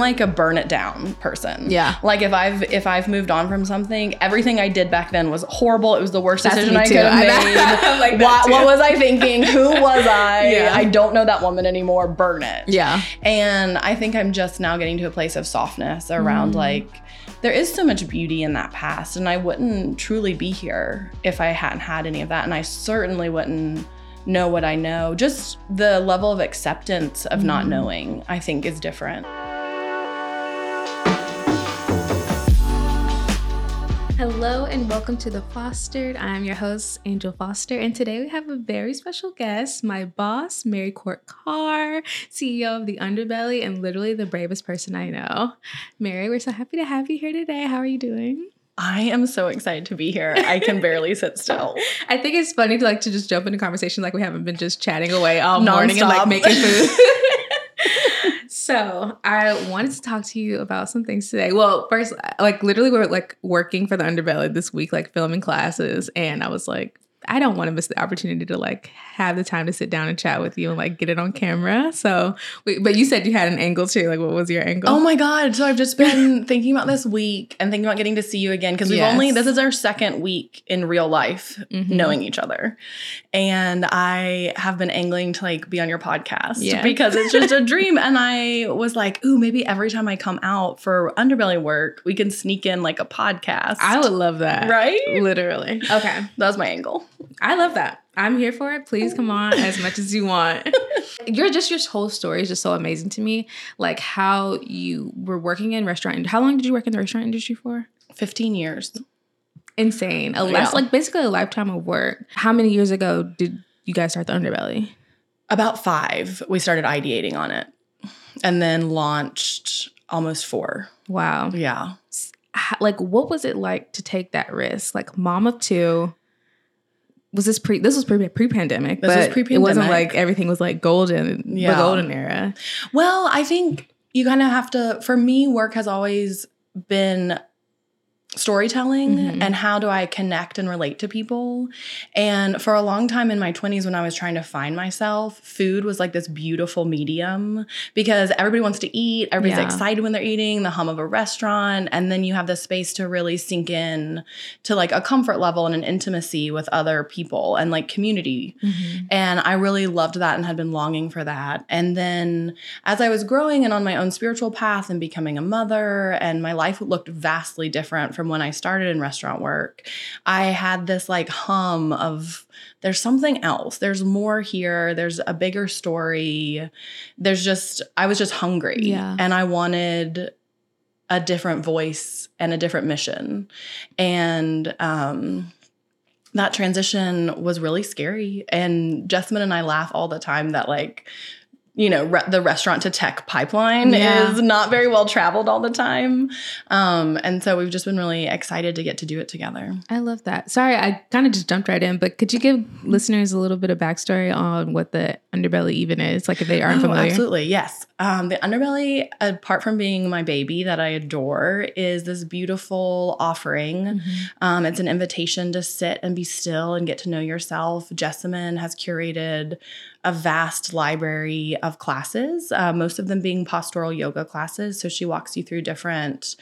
like a burn it down person. Yeah. Like if I've if I've moved on from something, everything I did back then was horrible. It was the worst That's decision I could have made. like what, what was I thinking? Who was I? Yeah. I don't know that woman anymore. Burn it. Yeah. And I think I'm just now getting to a place of softness around Mm. like there is so much beauty in that past and I wouldn't truly be here if I hadn't had any of that and I certainly wouldn't know what I know. Just the level of acceptance of not Mm. knowing I think is different. Hello and welcome to The Fostered. I'm your host, Angel Foster, and today we have a very special guest, my boss, Mary Court Carr, CEO of The Underbelly, and literally the bravest person I know. Mary, we're so happy to have you here today. How are you doing? I am so excited to be here. I can barely sit still. I think it's funny to like to just jump into conversation like we haven't been just chatting away all morning and like making food. so I wanted to talk to you about some things today. Well, first, like literally, we're like working for the underbelly this week, like filming classes, and I was like, I don't want to miss the opportunity to like have the time to sit down and chat with you and like get it on camera. So, but you said you had an angle too. Like, what was your angle? Oh my God. So I've just been thinking about this week and thinking about getting to see you again because we've Yes. only, this is our second week in real life Mhm. knowing each other. And I have been angling to like be on your podcast Yeah. because it's just a dream. And I was like, ooh, maybe every time I come out for underbelly work, we can sneak in like a podcast. I would love that. Right? Literally. Okay. That was my angle. I love that. I'm here for it. Please come on as much as you want. You're just your whole story is just so amazing to me. Like how you were working in restaurant. How long did you work in the restaurant industry for? 15 years. Insane. A Yeah. last like basically a lifetime of work. How many years ago did you guys start the underbelly? About five, we started ideating on it and then launched almost four. Wow. Yeah. Like what was it like to take that risk? Like mom of two. Was this pre? This was pre pre pandemic. This was pre-pandemic. It wasn't like everything was like golden. The golden era. Well, I think you kind of have to, for me, work has always been storytelling Mhm. and how do I connect and relate to people. And for a long time in my 20s, when I was trying to find myself, food was like this beautiful medium because everybody wants to eat, everybody's Yeah. excited when they're eating, the hum of a restaurant. And then you have the space to really sink in to like a comfort level and an intimacy with other people and like community and I really loved that and had been longing for that. And then as I was growing and on my own spiritual path and becoming a mother, and my life looked vastly different from when I started in restaurant work, I had this like hum of there's something else. There's more here. There's a bigger story. There's just, I was just hungry. Yeah. And I wanted a different voice and a different mission. And, um, that transition was really scary. And Jessamyn and I laugh all the time that, like, you know, re- the restaurant to tech pipeline Yeah. is not very well traveled all the time. Um, and so we've just been really excited to get to do it together. I love that. Sorry, I kind of just jumped right in, but could you give listeners a little bit of backstory on what the underbelly even is? Like if they aren't Oh, familiar. Absolutely, yes. Um, the underbelly, apart from being my baby that I adore, is this beautiful offering. Mhm. Um, it's an invitation to sit and be still and get to know yourself. Jessamyn has curated a vast library of classes, uh, most of them being postural yoga classes. So she walks you through different.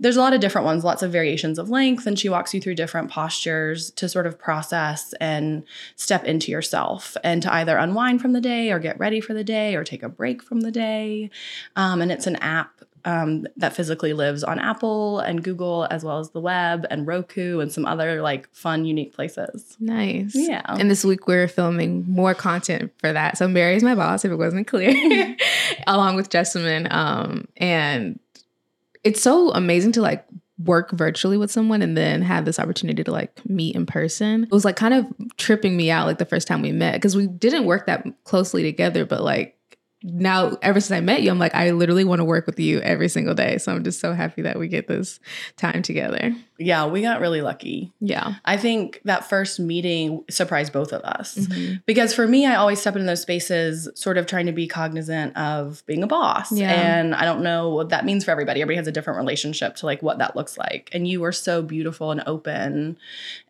There's a lot of different ones, lots of variations of length, and she walks you through different postures to sort of process and step into yourself and to either unwind from the day or get ready for the day or take a break from the day. Um, and it's an app um, that physically lives on Apple and Google, as well as the web and Roku and some other like fun, unique places. Nice. Yeah. And this week we're filming more content for that. So Mary's my boss, if it wasn't clear, along with Jessamyn. Um, and it's so amazing to like work virtually with someone and then have this opportunity to like meet in person. It was like kind of tripping me out like the first time we met because we didn't work that closely together, but like now ever since I met you, I'm like, I literally want to work with you every single day. So I'm just so happy that we get this time together. Yeah, we got really lucky. Yeah. I think that first meeting surprised both of us. Mhm. Because for me, I always step into those spaces sort of trying to be cognizant of being a boss. Yeah. And I don't know what that means for everybody. Everybody has a different relationship to like what that looks like. And you were so beautiful and open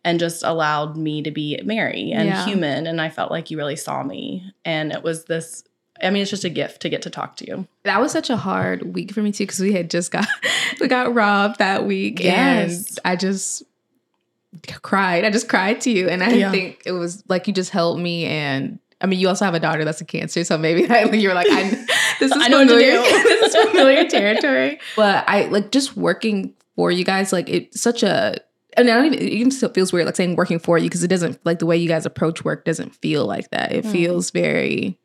and just allowed me to be Mary and Yeah. human. And I felt like you really saw me. And it was this I mean, it's just a gift to get to talk to you. That was such a hard week for me too because we had just got we got robbed that week, yes. and I just cried. I just cried to you, and I yeah. think it was like you just helped me. And I mean, you also have a daughter that's a cancer, so maybe you were like, I, "This is I familiar. this is familiar territory." But I like just working for you guys. Like it's such a and I don't even it even still feels weird like saying working for you because it doesn't like the way you guys approach work doesn't feel like that. It mm. feels very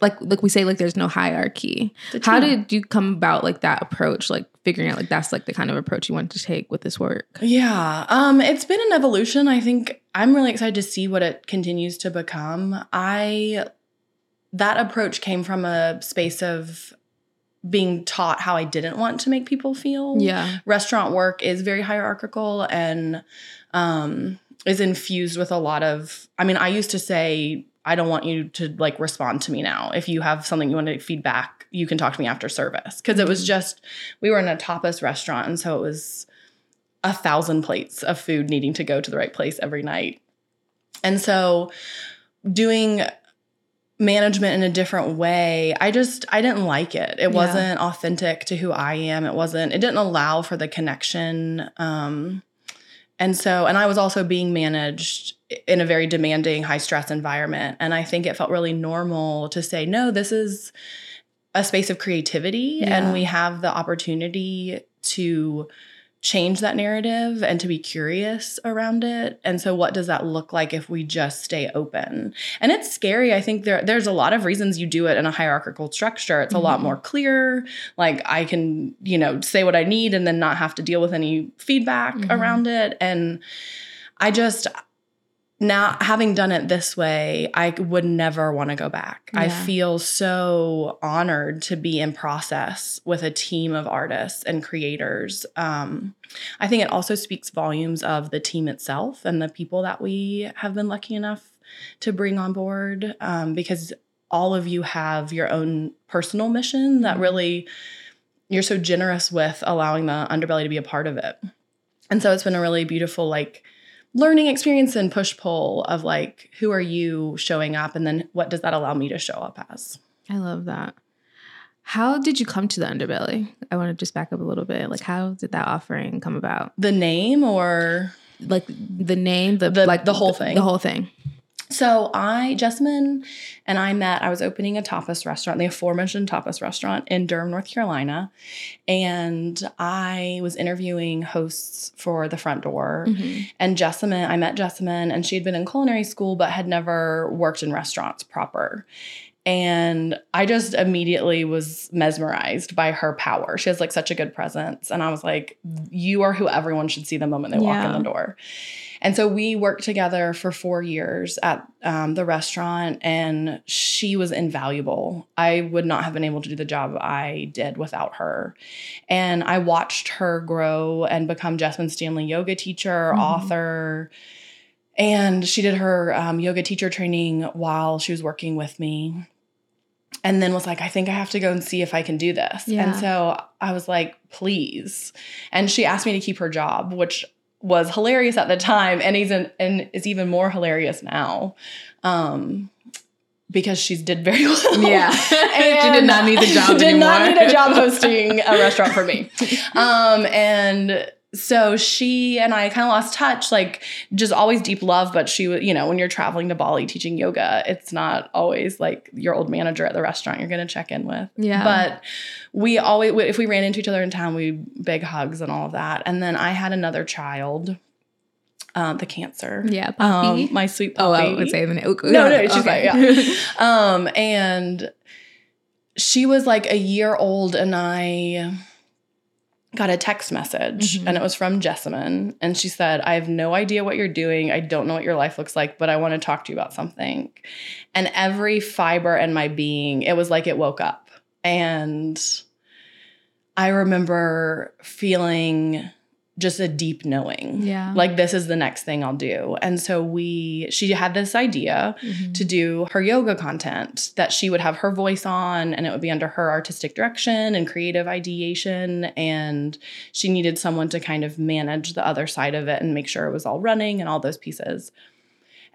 like like we say like there's no hierarchy. How did you come about like that approach like figuring out like that's like the kind of approach you want to take with this work? Yeah. Um it's been an evolution. I think I'm really excited to see what it continues to become. I that approach came from a space of being taught how I didn't want to make people feel. Yeah. Restaurant work is very hierarchical and um is infused with a lot of I mean, I used to say I don't want you to like respond to me now. If you have something you want to feedback, you can talk to me after service. Cause it was mm-hmm. just, we were in a tapas restaurant. And so it was a thousand plates of food needing to go to the right place every night. And so doing management in a different way, I just, I didn't like it. It yeah. wasn't authentic to who I am. It wasn't, it didn't allow for the connection. Um, and so, and I was also being managed in a very demanding, high stress environment. And I think it felt really normal to say, no, this is a space of creativity yeah. and we have the opportunity to change that narrative and to be curious around it. And so what does that look like if we just stay open? And it's scary. I think there there's a lot of reasons you do it in a hierarchical structure. It's mm-hmm. a lot mm-hmm. more clear. Like I can, you know, say what I need and then not have to deal with any feedback mm-hmm. around it. And I just now having done it this way, I would never want to go back. Yeah. I feel so honored to be in process with a team of artists and creators. Um, I think it also speaks volumes of the team itself and the people that we have been lucky enough to bring on board um, because all of you have your own personal mission that mm-hmm. really you're so generous with allowing the underbelly to be a part of it. And so it's been a really beautiful, like, learning experience and push pull of like who are you showing up and then what does that allow me to show up as? I love that. How did you come to the underbelly? I want to just back up a little bit. Like how did that offering come about? The name or? Like the name the, the like the whole thing. the whole thing so I, Jessamyn, and I met. I was opening a tapas restaurant, the aforementioned tapas restaurant in Durham, North Carolina, and I was interviewing hosts for the front door. Mm-hmm. And Jessamyn, I met Jessamyn, and she had been in culinary school but had never worked in restaurants proper. And I just immediately was mesmerized by her power. She has like such a good presence. And I was like, you are who everyone should see the moment they yeah. walk in the door. And so we worked together for four years at um, the restaurant, and she was invaluable. I would not have been able to do the job I did without her. And I watched her grow and become Jessamyn Stanley yoga teacher, mm-hmm. author. And she did her um, yoga teacher training while she was working with me and then was like, I think I have to go and see if I can do this. Yeah. And so I was like, please. And she asked me to keep her job, which was hilarious at the time and he's an, and is even more hilarious now. Um, because she's did very well. Yeah. she did not need the job She did anymore. not need a job hosting a restaurant for me. Um, and so she and I kind of lost touch, like just always deep love. But she was, you know, when you're traveling to Bali teaching yoga, it's not always like your old manager at the restaurant you're going to check in with. Yeah. But we always, if we ran into each other in town, we big hugs and all of that. And then I had another child. Um, the cancer. Yeah, um, my sweet puppy. Oh, I would say the name. No, no, she's okay. yeah. um, and she was like a year old, and I got a text message mm-hmm. and it was from Jessamyn. And she said, I have no idea what you're doing. I don't know what your life looks like, but I want to talk to you about something. And every fiber in my being, it was like it woke up. And I remember feeling just a deep knowing. Yeah. Like this is the next thing I'll do. And so we she had this idea mm-hmm. to do her yoga content that she would have her voice on and it would be under her artistic direction and creative ideation and she needed someone to kind of manage the other side of it and make sure it was all running and all those pieces.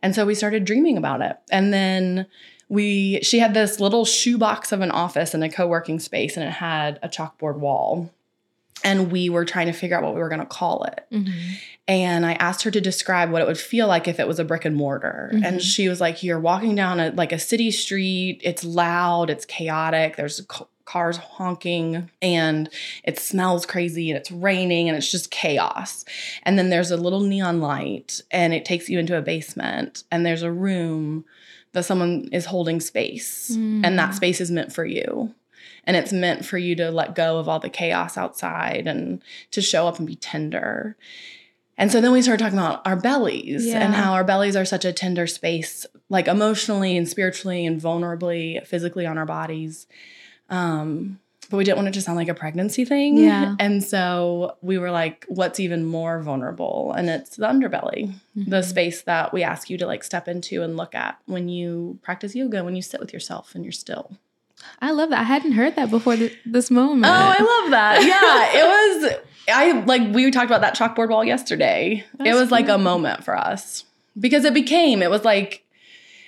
And so we started dreaming about it. And then we she had this little shoebox of an office in a co-working space and it had a chalkboard wall and we were trying to figure out what we were going to call it. Mm-hmm. and i asked her to describe what it would feel like if it was a brick and mortar. Mhm. and she was like you're walking down a like a city street. It's loud. It's chaotic. There's c- cars honking. And it smells crazy. And it's raining. And it's just chaos. And then there's a little neon light. And it takes you into a basement. And there's a room that someone is holding space. And that Mm. space is meant for you and it's meant for you to let go of all the chaos outside and to show up and be tender and so then we started talking about our bellies Yeah. and how our bellies are such a tender space like emotionally and spiritually and vulnerably physically on our bodies um but we didn't want it to sound like a pregnancy thing Yeah. and so we were like what's even more vulnerable and it's the underbelly the Mhm. space that we ask you to like step into and look at when you practice yoga when you sit with yourself and you're still I love that. I hadn't heard that before th- this moment. Oh, I love that. Yeah, it was. I like we talked about that chalkboard wall yesterday. it That's was like a moment for us because it became. It was like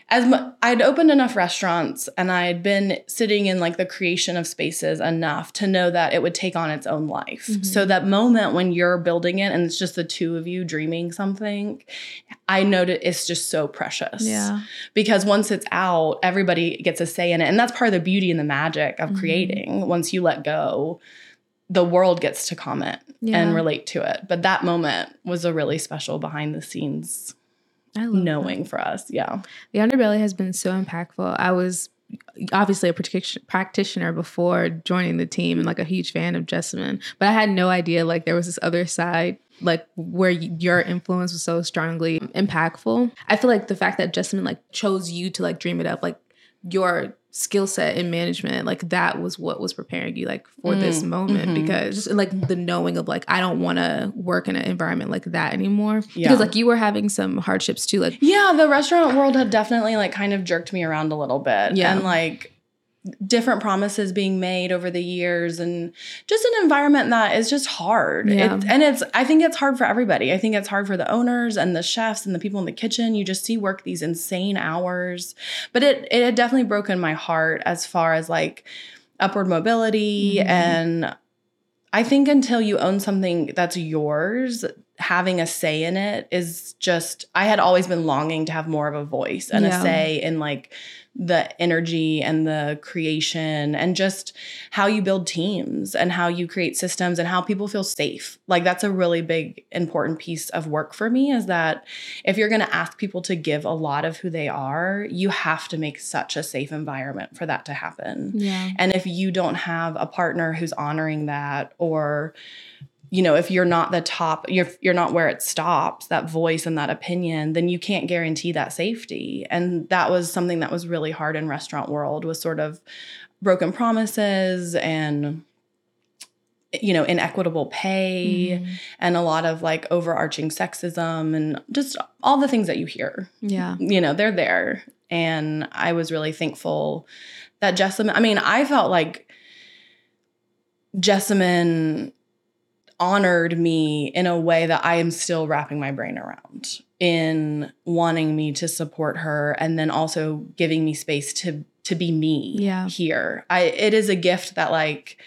as mu- I'd opened enough restaurants and I'd been sitting in like the creation of spaces enough to know that it would take on its own life. Mhm. So that moment when you're building it and it's just the two of you dreaming something, I know that it's just so precious Yeah. because once it's out, everybody gets a say in it. And that's part of the beauty and the magic of Mhm. creating. Once you let go, the world gets to comment Yeah. and relate to it. But that moment was a really special behind the scenes Love that. knowing for us. Yeah. The underbelly has been so impactful. I was obviously a practitioner before joining the team and like a huge fan of Jessamyn, but I had no idea like there was this other side like where your influence was so strongly impactful. I feel like the fact that Jessamyn like chose you to like dream it up, like your skill set in management, like that was what was preparing you like for this Mm, moment mhm. because like the knowing of like I don't want to work in an environment like that anymore Yeah. because like you were having some hardships too like Yeah, the restaurant world had definitely like kind of jerked me around a little bit. Yeah. And like different promises being made over the years and just an environment that is just hard. Yeah. It, and it's I think it's hard for everybody. I think it's hard for the owners and the chefs and the people in the kitchen. You just see work these insane hours. But it it had definitely broken my heart as far as like upward mobility Mhm. and I think until you own something that's yours, having a say in it is just I had always been longing to have more of a voice and Yeah. a say in like the energy and the creation and just how you build teams and how you create systems and how people feel safe. Like that's a really big important piece of work for me is that if you're going to ask people to give a lot of who they are, you have to make such a safe environment for that to happen. yeah And if you don't have a partner who's honoring that, or you know, if you're not the top, you're you're not where it stops, that voice and that opinion, then you can't guarantee that safety. And that was something that was really hard in restaurant world was sort of broken promises and you know, inequitable pay Mhm. and a lot of like overarching sexism and just all the things that you hear yeah you know, they're there. And I was really thankful that Jessamyn, I mean, I felt like Jessamyn honored me in a way that I am still wrapping my brain around in wanting me to support her and then also giving me space to to be me Yeah. here. I it is a gift that like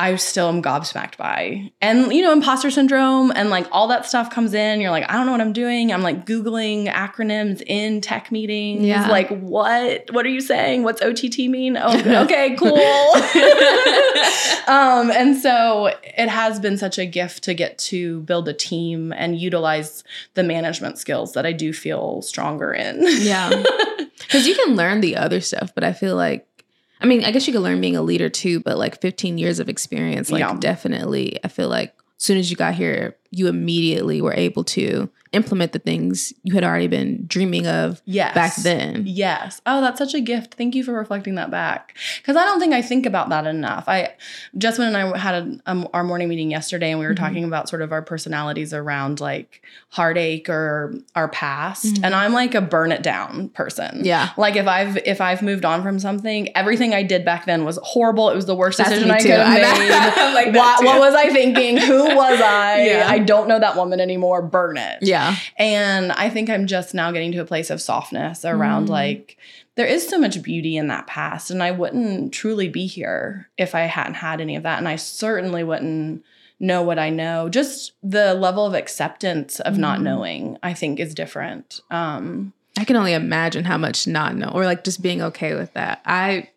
I still am gobsmacked by. And, you know, imposter syndrome and like all that stuff comes in. You're like, I don't know what I'm doing. I'm like Googling acronyms in tech meetings. Yeah. Like, what? What are you saying? What's OTT mean? Oh, okay, cool. um, and so it has been such a gift to get to build a team and utilize the management skills that I do feel stronger in. Yeah. Because you can learn the other stuff, but I feel like, I mean, I guess you can learn being a leader too, but like 15 years of experience, like Yeah. definitely, I feel like as soon as you got here, you immediately were able to implement the things you had already been dreaming of yes. back then. Yes. Oh, that's such a gift. Thank you for reflecting that back. Because I don't think I think about that enough. I, Jessamyn and I had a, um, our morning meeting yesterday, and we were Mhm. talking about sort of our personalities around like heartache or our past. Mhm. And I'm like a burn it down person. Yeah. Like if I've if I've moved on from something, everything I did back then was horrible. It was the worst That's decision I could have made. Like what, what was I thinking? Who was I? Yeah. I don't know that woman anymore. Burn it. Yeah. And I think I'm just now getting to a place of softness around Mm. like there is so much beauty in that past. And I wouldn't truly be here if I hadn't had any of that. And I certainly wouldn't know what I know. Just the level of acceptance of not Mhm. knowing, I think, is different. Um, I can only imagine how much not know or like just being okay with that. I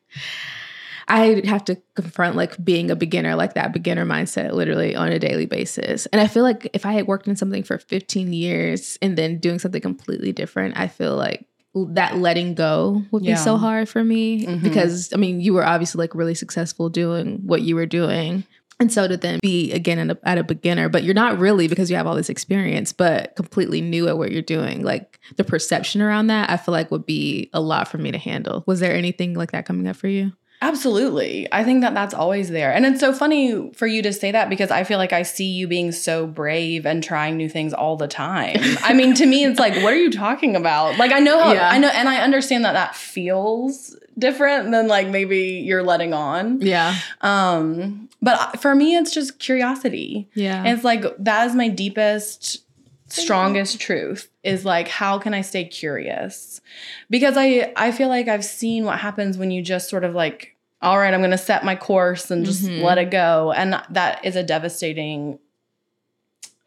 I have to confront like being a beginner, like that beginner mindset literally on a daily basis. And I feel like if I had worked in something for 15 years and then doing something completely different, I feel like that letting go would be so hard for me Mhm. because I mean, you were obviously like really successful doing what you were doing. And so to then be again a, at a beginner, but you're not really because you have all this experience, but completely new at what you're doing. Like the perception around that, I feel like would be a lot for me to handle. Was there anything like that coming up for you? Absolutely. I think that that's always there. And it's so funny for you to say that because I feel like I see you being so brave and trying new things all the time. I mean, to me, it's like, what are you talking about? Like, I know how, Yeah. I know, and I understand that that feels different than like maybe you're letting on. Yeah. Um, but for me, it's just curiosity. Yeah. And it's like, that is my deepest, strongest truth is like, how can I stay curious? Because I, I feel like I've seen what happens when you just sort of like, all right, I'm going to set my course and just Mhm. let it go. And that is a devastating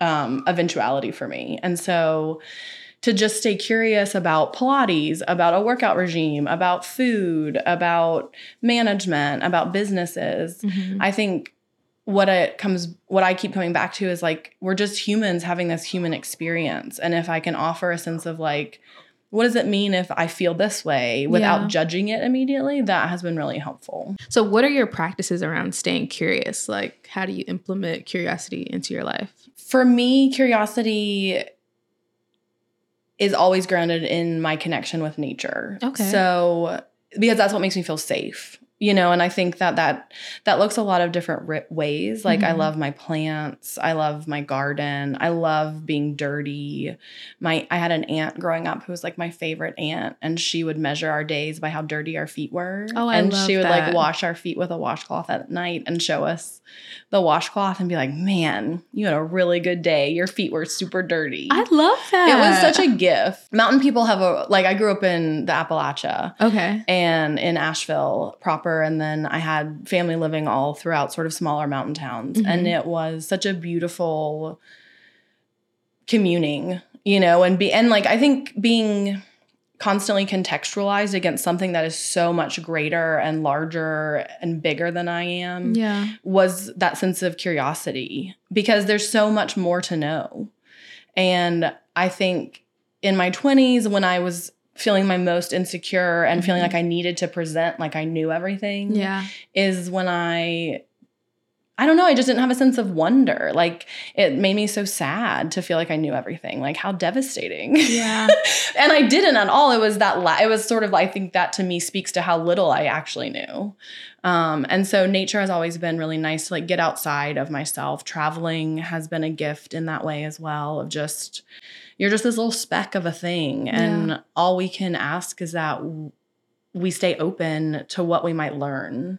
um, eventuality for me. And so to just stay curious about Pilates, about a workout regime, about food, about management, about businesses, Mhm. I think what it comes what I keep coming back to is like we're just humans having this human experience. And if I can offer a sense of like, what does it mean if I feel this way without Yeah. judging it immediately, that has been really helpful. So, what are your practices around staying curious? Like, how do you implement curiosity into your life? For me, curiosity is always grounded in my connection with nature. Okay. So because that's what makes me feel safe. You know, and I think that that that looks a lot of different ri- ways. Like I Mhm. love my plants, I love my garden, I love being dirty. My I had an aunt growing up who was like my favorite aunt, and she would measure our days by how dirty our feet were. Oh, I and love she would that. like wash our feet with a washcloth at night and show us the washcloth and be like, "Man, you had a really good day. Your feet were super dirty." I love that. it was such a gift. Mountain people have a like I grew up in the Appalachia okay. and in Asheville proper. And then I had family living all throughout sort of smaller mountain towns. Mhm. And it was such a beautiful communing, you know, and be and like I think being constantly contextualized against something that is so much greater and larger and bigger than I am Yeah. was that sense of curiosity because there's so much more to know. And I think in my 20s, when I was feeling my most insecure and feeling Mhm. like I needed to present like I knew everything, Yeah. is when I. I don't know. I just didn't have a sense of wonder. Like it made me so sad to feel like I knew everything. Like how devastating. Yeah. and I didn't at all. It was that la- it was sort of I think that to me speaks to how little I actually knew. Um, and so nature has always been really nice to like get outside of myself. Traveling has been a gift in that way as well. Of just you're just this little speck of a thing, and Yeah. all we can ask is that we stay open to what we might learn.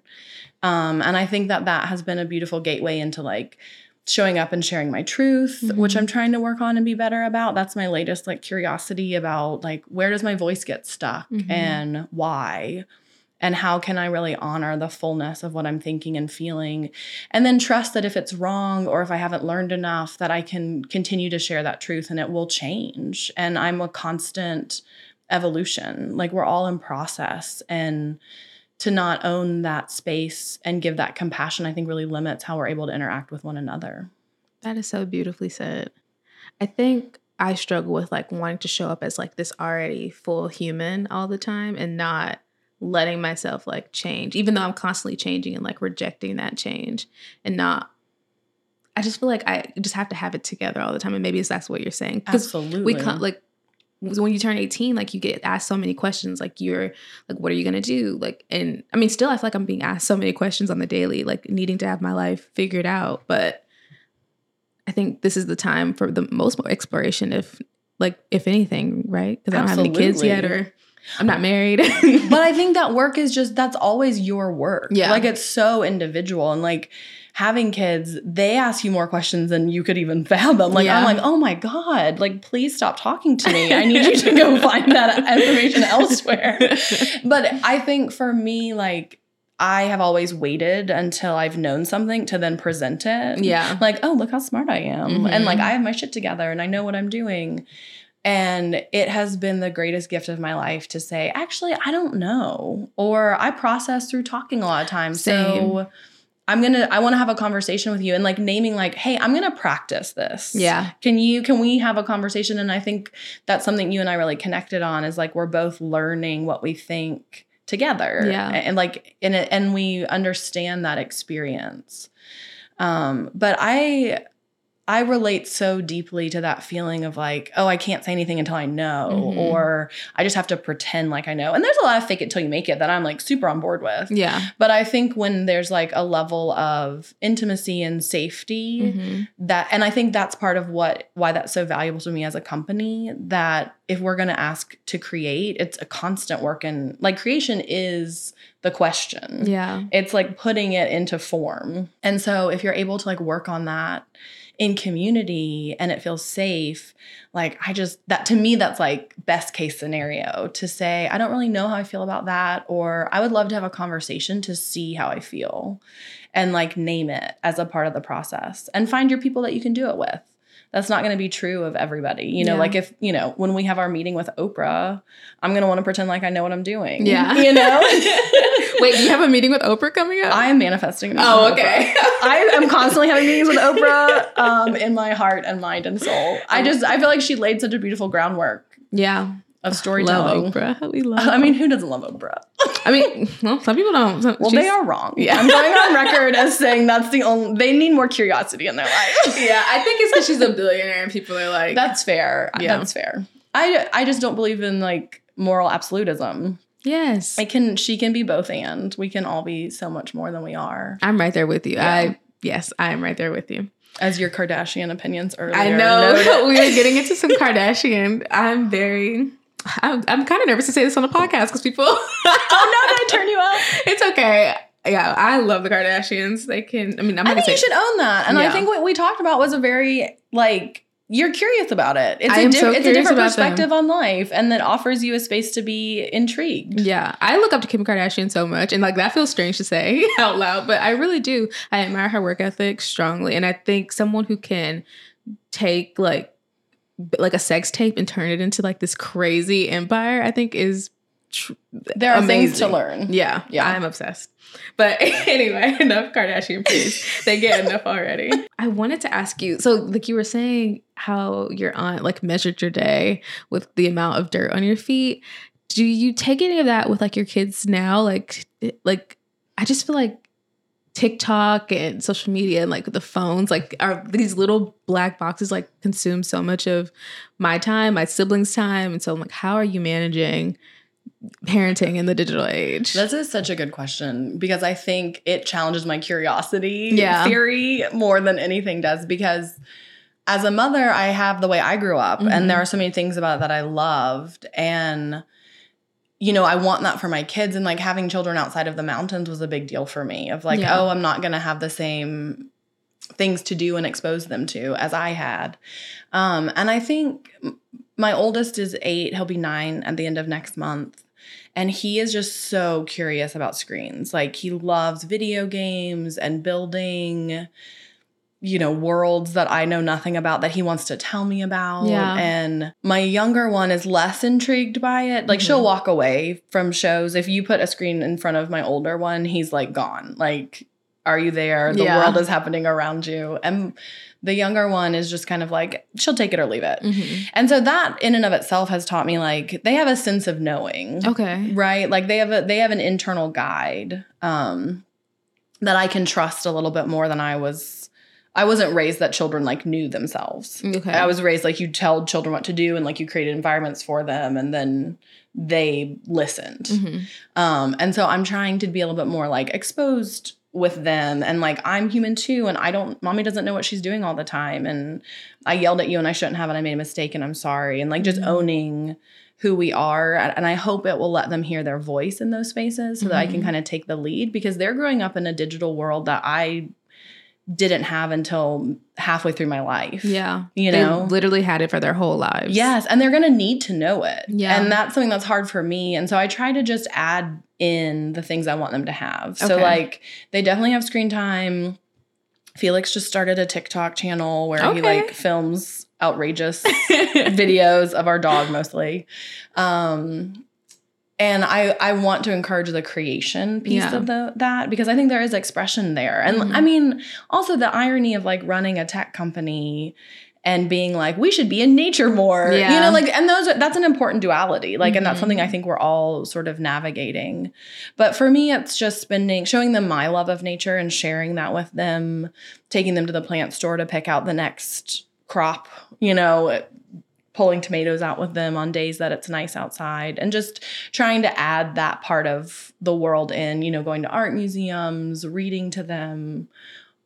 Um, and I think that that has been a beautiful gateway into like showing up and sharing my truth, which Mhm. I'm trying to work on and be better about. That's my latest like curiosity about like where does my voice get stuck Mhm. and why? And how can I really honor the fullness of what I'm thinking and feeling? And then trust that if it's wrong or if I haven't learned enough, that I can continue to share that truth and it will change. And I'm a constant evolution. Like we're all in process. And to not own that space and give that compassion, I think really limits how we're able to interact with one another. That is so beautifully said. I think I struggle with like wanting to show up as like this already full human all the time and not letting myself like change, even though I'm constantly changing and like rejecting that change and not. I just feel like I just have to have it together all the time, and maybe it's that's what you're saying. Absolutely. we can't like when you turn 18 like you get asked so many questions like you're like what are you going to do like and i mean still i feel like i'm being asked so many questions on the daily like needing to have my life figured out but i think this is the time for the most exploration if like if anything right because i don't have any kids yet or i'm not married but I think that work is just that's always your work. Yeah. Like it's so individual and like having kids, they ask you more questions than you could even fathom. Like Yeah. I'm like, oh my god, like please stop talking to me. I need you to go find that information elsewhere. But I think for me, like I have always waited until I've known something to then present it. Yeah. Like, oh, look how smart I am. And like Mhm. I have my shit together and I know what I'm doing. And it has been the greatest gift of my life to say, actually, I don't know. Or I process through talking a lot of times. So Same. I'm gonna I wanna have a conversation with you and like naming like, hey, I'm gonna practice this. Yeah. Can you can we have a conversation? And I think that's something you and I really connected on is like we're both learning what we think together. Yeah. And, like and it, and we understand that experience. Um, but I I relate so deeply to that feeling of like, oh, I can't say anything until I know, Mhm. or I just have to pretend like I know. And there's a lot of fake it till you make it that I'm like super on board with. Yeah. But I think when there's like a level of intimacy and safety, Mhm. that and I think that's part of what why that's so valuable to me as a company that if we're going to ask to create, it's a constant work and like creation is the question. Yeah. It's like putting it into form. And so if you're able to like work on that in community and it feels safe, like I just that to me that's like best case scenario to say I don't really know how I feel about that or I would love to have a conversation to see how I feel and like name it as a part of the process and find your people that you can do it with. That's not going to be true of everybody. You know, Yeah. like if, you know, when we have our meeting with Oprah, I'm going to want to pretend like I know what I'm doing. Yeah. You know? Wait, do you have a meeting with Oprah coming up? I am manifesting. oh, okay. I am constantly having meetings with Oprah um, in my heart and mind and soul. I just I feel like she laid such a beautiful groundwork yeah. of storytelling. Love Oprah. We love. I mean, who doesn't love Oprah? I mean, well, some people don't. Some, Well, they are wrong. Yeah. I'm going on record as saying that's the only. They need more curiosity in their life. Yeah, I think it's because she's a billionaire and people are like, That's fair. Yeah. That's fair. I I just don't believe in like moral absolutism. Yes. I can she can be both and we can all be so much more than we are. I'm right there with you. Yeah. I yes, I am right there with you. As your Kardashian opinions earlier. I know we were getting into some Kardashian. I'm very. I'm, I'm kind of nervous to say this on the podcast because people. oh no, did I turn you up? it's okay. Yeah, I love the Kardashians. They can. I mean, I'm I think you should own that. And I think what we talked about was a very like you're curious about it. It's a diff- so it's a different about them. perspective on life and that offers you a space to be intrigued. Yeah, I look up to Kim Kardashian so much, and like that feels strange to say out loud, but I really do. I admire her work ethic strongly, and I think someone who can take like like a sex tape and turn it into like this crazy empire, I think is tr- There are things to learn. yeah, Yeah. I'm obsessed. But anyway, enough Kardashian, please. they get enough already. I wanted to ask you. So, like you were saying, how your aunt like measured your day with the amount of dirt on your feet. Do you take any of that with like your kids now? Like, like I just feel like TikTok and social media and like the phones, like are these little black boxes like consume so much of my time, my siblings' time, and so I'm like, how are you managing parenting in the digital age? This is such a good question because I think it challenges my curiosity Yeah. theory more than anything does because as a mother, I have the way I grew up Mhm. and there are so many things about it that I loved and you know, I want that for my kids and like having children outside of the mountains was a big deal for me of like, Yeah. oh, I'm not going to have the same things to do and expose them to as I had. Um and I think my oldest is 8, he'll be 9 at the end of next month and he is just so curious about screens. Like he loves video games and building you know worlds that I know nothing about that he wants to tell me about Yeah. and my younger one is less intrigued by it. Like Mhm. she'll walk away from shows if you put a screen in front of my older one, he's like gone. Like are you there? The Yeah. world is happening around you. And the younger one is just kind of like she'll take it or leave it. Mhm. And so that in and of itself has taught me like they have a sense of knowing. Okay. Right? Like they have a they have an internal guide um that I can trust a little bit more than I was I wasn't raised that children like knew themselves. Okay. I was raised like you tell children what to do and like you created environments for them and then they listened. Mhm. Um, and so I'm trying to be a little bit more like exposed with them and like I'm human too and I don't mommy doesn't know what she's doing all the time and I yelled at you and I shouldn't have and I made a mistake and I'm sorry and like just Mhm. owning who we are and I hope it will let them hear their voice in those spaces so that I can Mhm. kind of take the lead because they're growing up in a digital world that I didn't have until halfway through my life. Yeah. You They know? literally had it for their whole lives. Yes, and they're going to need to know it. Yeah. And that's something that's hard for me. And so I try to just add in the things I want them to have. So Okay. like they definitely have screen time. Felix just started a TikTok channel where he like films outrageous videos of our dog mostly. Um and I I want to encourage the creation piece Yeah. of the that because I think there is expression there. And Mhm. I mean also the irony of like running a tech company and being like we should be in nature more. You know like and those are, that's an important duality. Like and that's something I think we're all sort of navigating. But for me it's just spending showing them my love of nature and sharing that with them, taking them to the plant store to pick out the next crop, you know, pulling tomatoes out with them on days that it's nice outside and just trying to add that part of the world in, you know, going to art museums, reading to them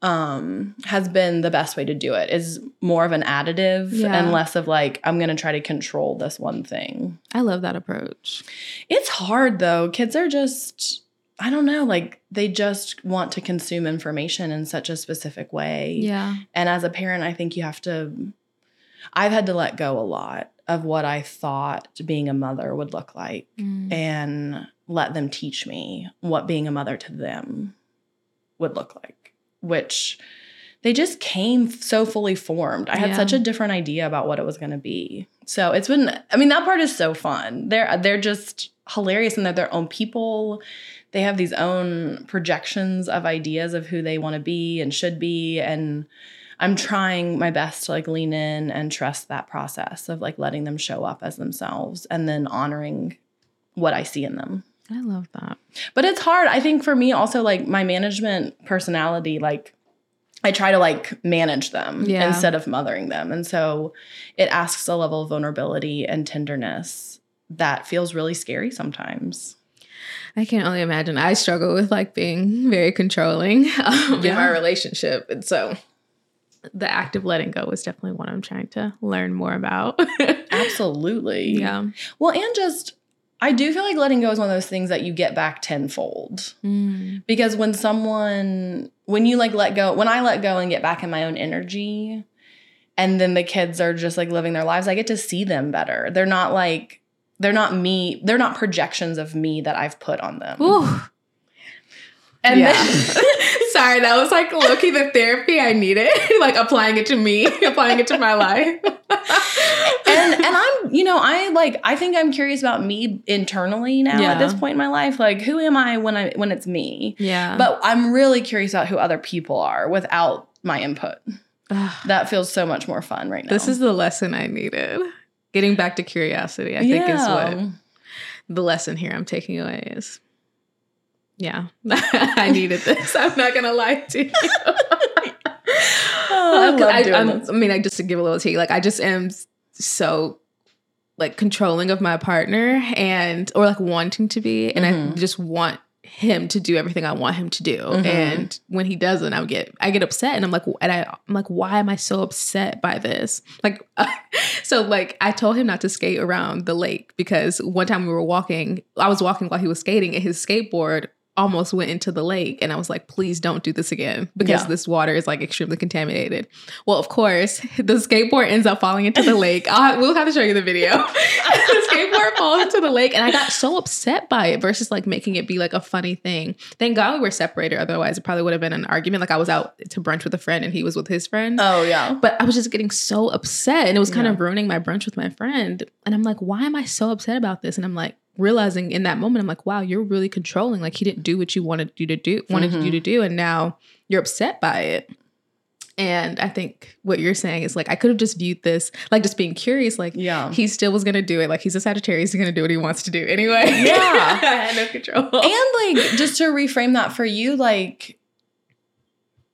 um has been the best way to do it is more of an additive Yeah. and less of like I'm going to try to control this one thing. I love that approach. It's hard though. Kids are just I don't know, like they just want to consume information in such a specific way. Yeah. And as a parent, I think you have to, I've had to let go a lot of what I thought being a mother would look like Mm. and let them teach me what being a mother to them would look like, which they just came so fully formed. I had Yeah. such a different idea about what it was going to be. So it's been, I mean, that part is so fun. They're, they're just hilarious and they're their own people. They have these own projections of ideas of who they want to be and should be. And I'm trying my best to like lean in and trust that process of like letting them show up as themselves and then honoring what I see in them. I love that. But it's hard. I think for me also like my management personality like I try to like manage them Yeah. instead of mothering them. And so it asks a level of vulnerability and tenderness that feels really scary sometimes. I can only imagine. I struggle with like being very controlling um, in Yeah. my relationship. And so the act of letting go is definitely one I'm trying to learn more about. Absolutely. yeah. Well, and just I do feel like letting go is one of those things that you get back tenfold. Mm. because when someone when you like let go when i let go and get back in my own energy and then the kids are just like living their lives i get to see them better they're not like they're not me they're not projections of me that i've put on them Ooh. And yeah. then- Sorry, that was like low-key the therapy I needed. like applying it to me, applying it to my life. and and i'm you know i like i think i'm curious about me internally now Yeah. at this point in my life like who am i when i when it's me yeah. but i'm really curious about who other people are without my input that feels so much more fun right now this is the lesson I needed. Getting back to curiosity, I think is what the lesson here I'm taking away is. Yeah, I needed this. I'm not gonna lie to you. Oh, I 'Cause love doing I'm- I mean, I just to give a little tea. Like, I just am so like controlling of my partner and or like wanting to be, and I Mhm. just want him to do everything I want him to do. Mhm. And when he doesn't, I get I get upset, and I'm like, and I, I'm like, why am I so upset by this? Like, so like I told him not to skate around the lake because one time we were walking, I was walking while he was skating, and his skateboard almost went into the lake and I was like please don't do this again because Yeah. this water is like extremely contaminated. Well, of course, the skateboard ends up falling into the lake. I'll, we'll have to show you the video. the skateboard falls into the lake and I got so upset by it versus like making it be like a funny thing. Thank God we were separated otherwise it probably would have been an argument like I was out to brunch with a friend and he was with his friend. Oh yeah. But I was just getting so upset and it was kind Yeah. of ruining my brunch with my friend. And I'm like, why am I so upset about this? And I'm like, realizing in that moment, I'm like, wow, you're really controlling. Like he didn't do what you wanted you to do, wanted Mhm. you to do, and now you're upset by it. And I think what you're saying is like I could have just viewed this like just being curious, like Yeah. he still was gonna do it. Like he's a Sagittarius, he's gonna do what he wants to do anyway. Yeah. I had no control. and like just to reframe that for you like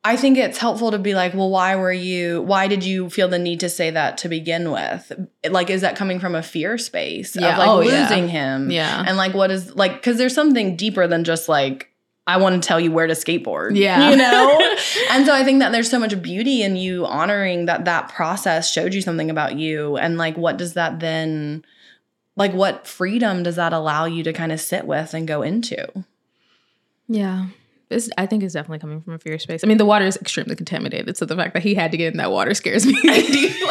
i think it's helpful to be like well why were you why did you feel the need to say that to begin with like is that coming from a fear space Yeah. of like Oh, yeah. losing him yeah. and like what is like because there's something deeper than just like i want to tell you where to skateboard Yeah. you know and so i think that there's so much beauty in you honoring that that process showed you something about you and like what does that then like what freedom does that allow you to kind of sit with and go into Yeah. It's, I think it's definitely coming from a fear space. I mean, the water is extremely contaminated, so the fact that he had to get in that water scares me deeply.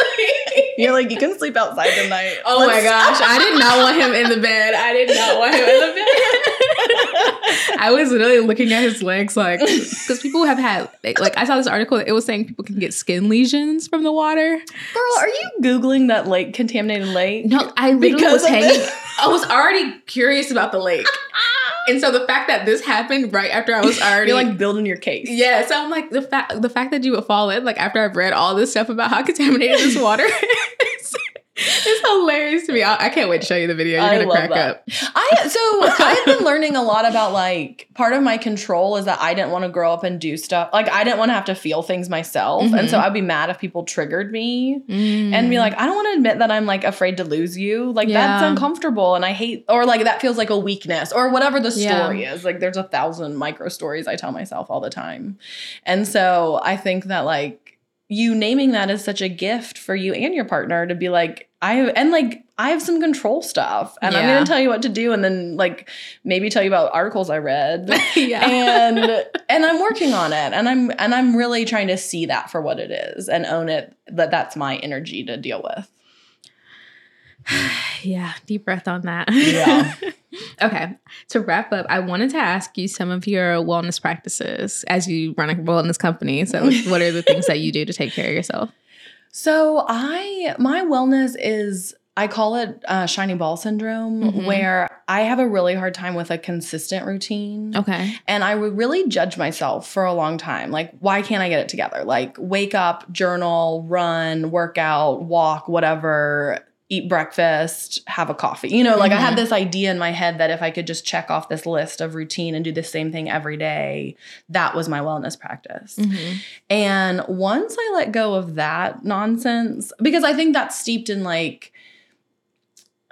You're like, you can sleep outside tonight. Oh my gosh, I did not want him in the bed. I did not want him in the bed. I was literally looking at his legs, like, because people have had, like, I saw this article. It was saying people can get skin lesions from the water. Girl, are you googling that lake contaminated lake? No, I literally Because was hanging. this? I was already curious about the lake, and so the fact that this happened right after I was already You're like building your case. Yeah, so I'm like the fact the fact that you would fall in like after I've read all this stuff about how contaminated this water is. It's hilarious to me. I, I can't wait to show you the video. You're I gonna crack that. up. I so I've been learning a lot about like part of my control is that I didn't want to grow up and do stuff. Like I didn't want to have to feel things myself. And so Mhm. I'd be mad if people triggered me Mm. and be like, I don't want to admit that I'm like afraid to lose you. Like that's uncomfortable and I hate or like that feels like a weakness or whatever the Yeah. story is. Like there's a thousand micro stories I tell myself all the time. And so I think that like you naming that is such a gift for you and your partner to be like I have and like I have some control stuff and I'm going to tell you what to do and then like maybe tell you about articles I read yeah. and and I'm working on it and I'm and I'm really trying to see that for what it is and own it that that's my energy to deal with. yeah, deep breath on that. Yeah. okay. To wrap up, I wanted to ask you some of your wellness practices as you run a wellness company. So, what are the things that you do to take care of yourself? So I my wellness is I call it uh, shiny ball syndrome, Mhm. where I have a really hard time with a consistent routine. Okay. And I would really judge myself for a long time. Like, why can't I get it together? Like, wake up, journal, run, workout, walk, whatever, eat breakfast, have a coffee. You know, like I Mhm. had this idea in my head that if I could just check off this list of routine and do the same thing every day, that was my wellness practice. Mhm. And once I let go of that nonsense, because I think that's steeped in like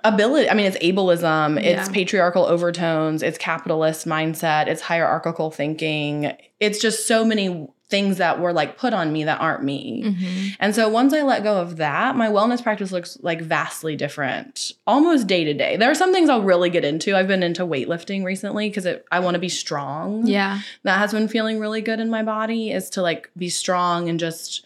ability. I mean, it's ableism, it's Yeah. patriarchal overtones, it's capitalist mindset, it's hierarchical thinking. It's just so many things that were like put on me that aren't me. Mhm. And so once I let go of that, my wellness practice looks like vastly different, almost day to day. There are some things I'll really get into. I've been into weightlifting recently because I want to be strong Yeah. that has been feeling really good in my body is to like be strong and just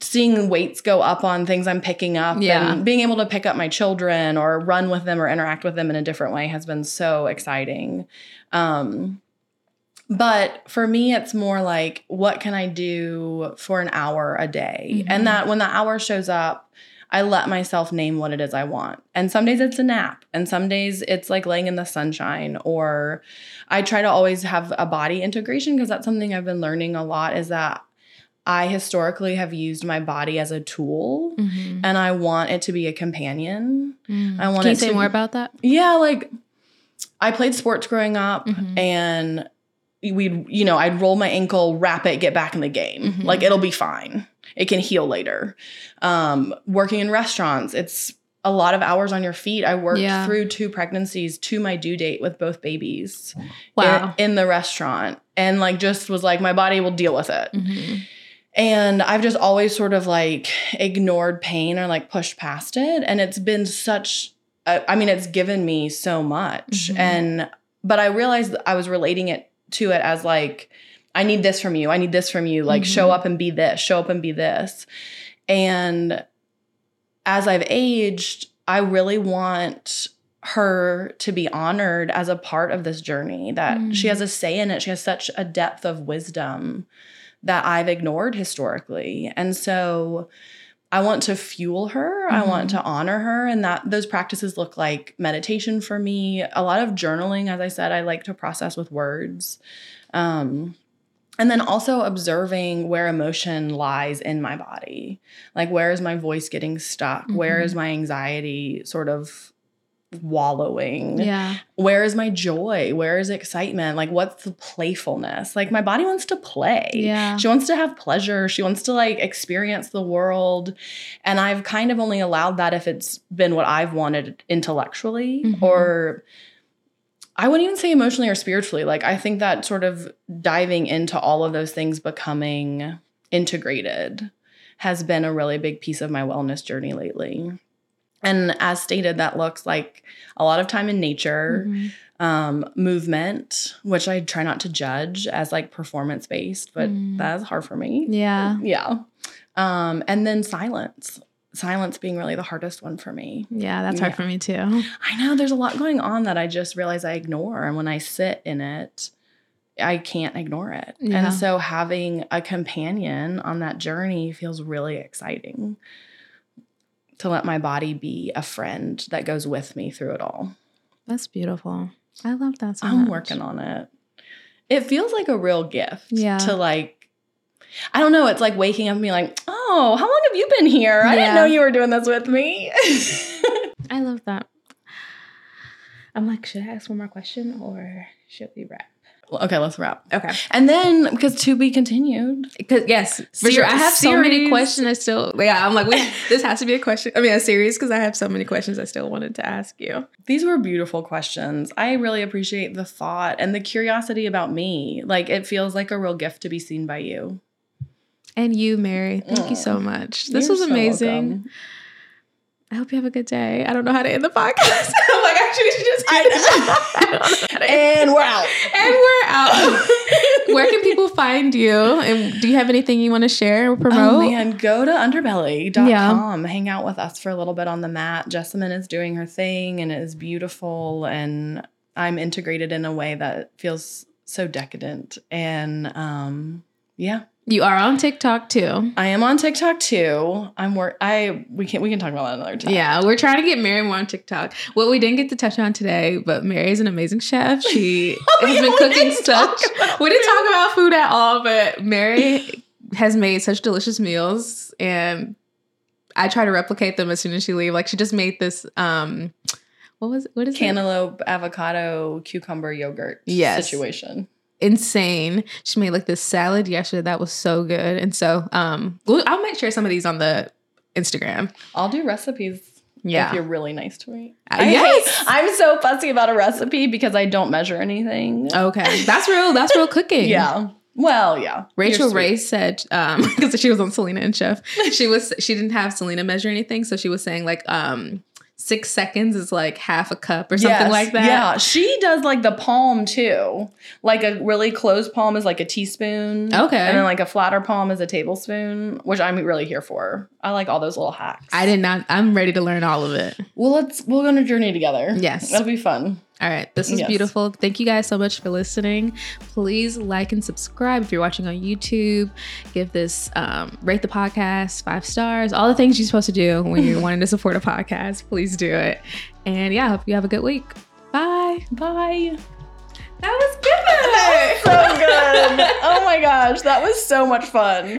seeing weights go up on things I'm picking up Yeah. and being able to pick up my children or run with them or interact with them in a different way has been so exciting. Um but for me it's more like what can I do for an hour a day? Mhm. And that when the hour shows up I let myself name what it is I want. And some days it's a nap, and some days it's like laying in the sunshine or I try to always have a body integration because that's something I've been learning a lot is that I historically have used my body as a tool Mhm. and I want it to be a companion. Mm. I want Can you it say to- more about that? Yeah, like I played sports growing up Mhm. and we'd, you know, I'd roll my ankle, wrap it, get back in the game. Mhm. Like it'll be fine. It can heal later. Um, working in restaurants, it's a lot of hours on your feet. I worked Yeah. through two pregnancies to my due date with both babies Wow. in, in the restaurant and like just was like my body will deal with it. Mhm. And I've just always sort of like ignored pain or like pushed past it. And it's been such, a, I mean, it's given me so much. Mhm. And, but I realized that I was relating it to it as like, I need this from you. I need this from you. Like, Mhm. show up and be this, show up and be this. And as I've aged, I really want her to be honored as a part of this journey, that Mm. she has a say in it. She has such a depth of wisdom that I've ignored historically. And so I want to fuel her. I want Mhm. to honor her and that those practices look like meditation for me, a lot of journaling as I said I like to process with words. Um and then also observing where emotion lies in my body. Like where is my voice getting stuck? Where Mhm. is my anxiety sort of wallowing? Yeah. where is my joy where is excitement like what's the playfulness like my body wants to play Yeah. she wants to have pleasure she wants to like experience the world and i've kind of only allowed that if it's been what i've wanted intellectually Mhm. or i wouldn't even say emotionally or spiritually like i think that sort of diving into all of those things becoming integrated has been a really big piece of my wellness journey lately and as stated that looks like a lot of time in nature Mhm. um, movement, which I try not to judge as like performance based, but Mm. that's hard for me. Yeah. Yeah. Um, and then silence. Silence being really the hardest one for me. Yeah, that's hard for me too. I know there's a lot going on that I just realize I ignore. And when I sit in it, I can't ignore it. Yeah. And so having a companion on that journey feels really exciting to let my body be a friend that goes with me through it all. That's beautiful. I love that so I'm much. working on it. It feels like a real gift Yeah. to like I don't know, it's like waking up and being like, "Oh, how long have you been here? I Yeah. didn't know you were doing this with me." I love that. I'm like, should I ask one more question or should we wrap? okay, let's wrap. Okay. And then because to be continued. Because yes, for sure. I have so many questions. I still, yeah. I'm like, wait, this has to be a question. I mean, a series because I have so many questions I still wanted to ask you. These were beautiful questions. I really appreciate the thought and the curiosity about me. Like it feels like a real gift to be seen by you. And you, Mary, thank you mm. so much. This was amazing. welcome. I hope you have a good day. I don't know how to end the podcast. I'm like, actually, we should just I keep know how to end- And we're out. and we're out. Where can people find you? And do you have anything you want to share or promote? Oh man, go to underbelly.com. Hang out with us for a little bit on the mat. Jessamyn is doing her thing and it is beautiful. And I'm integrated in a way that feels so decadent. And um, yeah. You are on TikTok too. I am on TikTok too. I'm work I we can we can talk about that another time. Yeah, we're trying to get Mary more on TikTok. What we didn't get to touch on today, but Mary is an amazing chef. She Oh, has yeah, been cooking such. We didn't talk about food at all, but Mary has made such delicious meals, and I try to replicate them as soon as she leave. Like she just made this. um What was what is it? Cantaloupe, avocado, cucumber yogurt Yes. situation. Insane. She made like this salad yesterday that was so good, and so um, I'll make sure some of these on the Instagram. I'll do recipes Yeah. if you're really nice to me. Uh, I yes. I'm so fussy about a recipe because I don't measure anything. Okay, that's real. That's real cooking. Yeah. Well, yeah. Rachael Ray said um because she was on Selena and Chef. She was she didn't have Selena measure anything, so she was saying like um six seconds is like half a cup or something Yes, like that. Yeah, she does like the palm too. Like a really closed palm is like a teaspoon. Okay. And then like a flatter palm is a tablespoon, which I'm really here for. I like all those little hacks. I did not. I'm ready to learn all of it. Well, let's we'll go on a journey together. Yes. That'll be fun. All right, this is Yes. beautiful. Thank you guys so much for listening. Please like and subscribe if you're watching on YouTube. Give this, um, rate the podcast five stars. All the things you're supposed to do when you're wanting to support a podcast. Please do it. And yeah, I hope you have a good week. Bye. Bye. That was good. So good. oh my gosh, that was so much fun.